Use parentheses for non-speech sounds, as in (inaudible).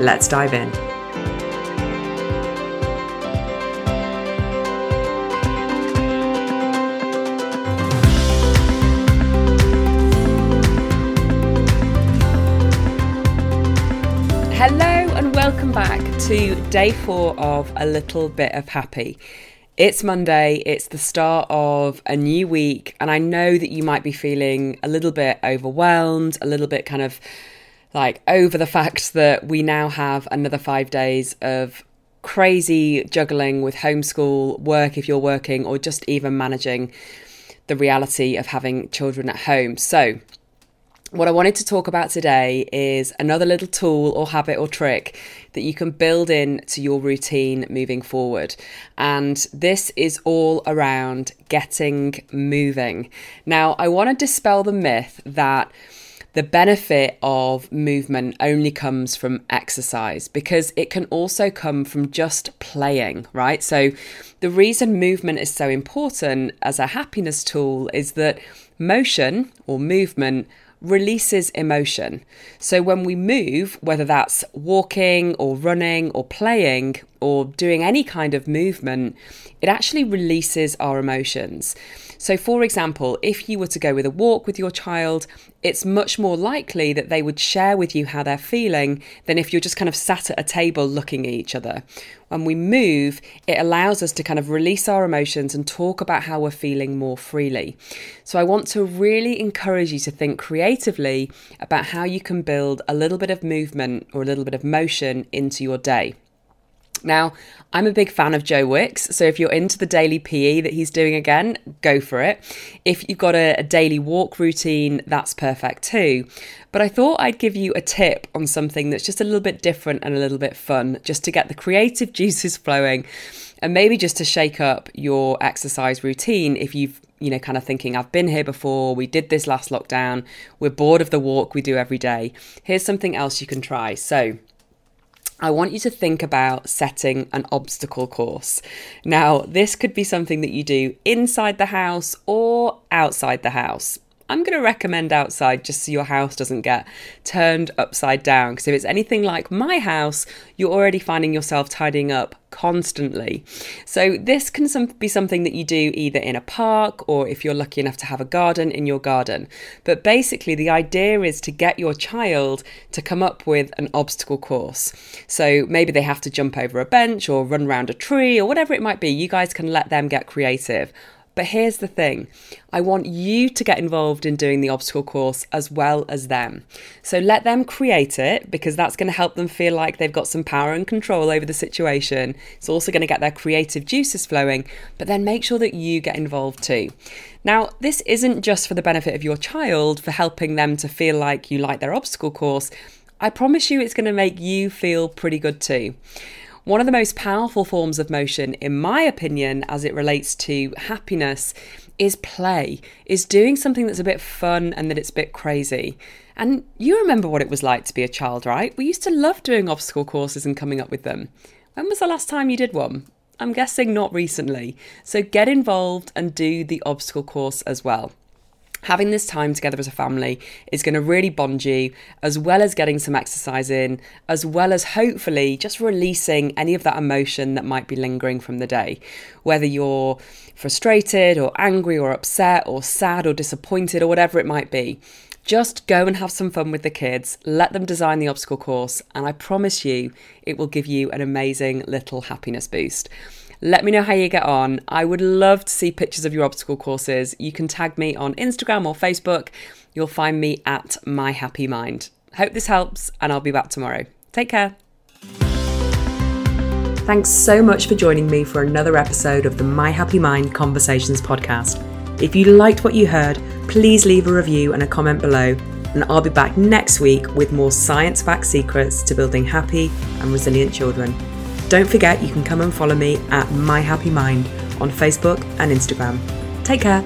Let's dive in. Hello and welcome back to day four of A Little Bit of Happy. It's Monday, it's the start of a new week, and I know that you might be feeling a little bit overwhelmed, a little bit kind of like over the fact that we now have another five days of crazy juggling with homeschool, work if you're working, or just even managing the reality of having children at home. So, what I wanted to talk about today is another little tool or habit or trick that you can build in to your routine moving forward. And this is all around getting moving. Now, I want to dispel the myth that the benefit of movement only comes from exercise because it can also come from just playing, right? So, the reason movement is so important as a happiness tool is that motion or movement releases emotion. So when we move, whether that's walking or running or playing or doing any kind of movement, it actually releases our emotions. So, for example, if you were to go with a walk with your child, it's much more likely that they would share with you how they're feeling than if you're just kind of sat at a table looking at each other. When we move, it allows us to kind of release our emotions and talk about how we're feeling more freely. So, I want to really encourage you to think creatively about how you can build a little bit of movement or a little bit of motion into your day. Now, I'm a big fan of Joe Wicks, so if you're into the daily PE that he's doing again, go for it. If you've got a, a, daily walk routine, that's perfect too. But I thought I'd give you a tip on something that's just a little bit different and a little bit fun, just to get the creative (laughs) juices flowing and maybe just to shake up your exercise routine if you've you know, kind of thinking, I've been here before, we did this last lockdown, we're bored of the walk we do every day. Here's something else you can try. So, I want you to think about setting an obstacle course. Now, this could be something that you do inside the house or outside the house. I'm going to recommend outside just so your house doesn't get turned upside down. Because if it's anything like my house, you're already finding yourself tidying up constantly. So, this can some, be something that you do either in a park or if you're lucky enough to have a garden in your garden. But basically, the idea is to get your child to come up with an obstacle course. So, maybe they have to jump over a bench or run around a tree or whatever it might be. You guys can let them get creative. But here's the thing I want you to get involved in doing the obstacle course as well as them. So let them create it because that's going to help them feel like they've got some power and control over the situation. It's also going to get their creative juices flowing, but then make sure that you get involved too. Now, this isn't just for the benefit of your child, for helping them to feel like you like their obstacle course. I promise you it's going to make you feel pretty good too. One of the most powerful forms of motion, in my opinion, as it relates to happiness, is play, is doing something that's a bit fun and that it's a bit crazy. And you remember what it was like to be a child, right? We used to love doing obstacle courses and coming up with them. When was the last time you did one? I'm guessing not recently. So get involved and do the obstacle course as well having this time together as a family is going to really bond you, as well as getting some exercise in, as well as hopefully just releasing any of that emotion that might be lingering from the day. Whether you're frustrated or angry or upset or sad or disappointed or whatever it might be. Just go and have some fun with the kids, let them design the obstacle course, and I promise you it will give you an amazing little happiness boost. Let me know how you get on. I would love to see pictures of your obstacle courses. You can tag me on Instagram or Facebook. You'll find me at My Happy Mind. Hope this helps, and I'll be back tomorrow. Take care. Thanks so much for joining me for another episode of the My Happy Mind Conversations podcast. If you liked what you heard, please leave a review and a comment below and I'll be back next week with more science backed secrets to building happy and resilient children. Don't forget you can come and follow me at My Happy Mind on Facebook and Instagram. Take care.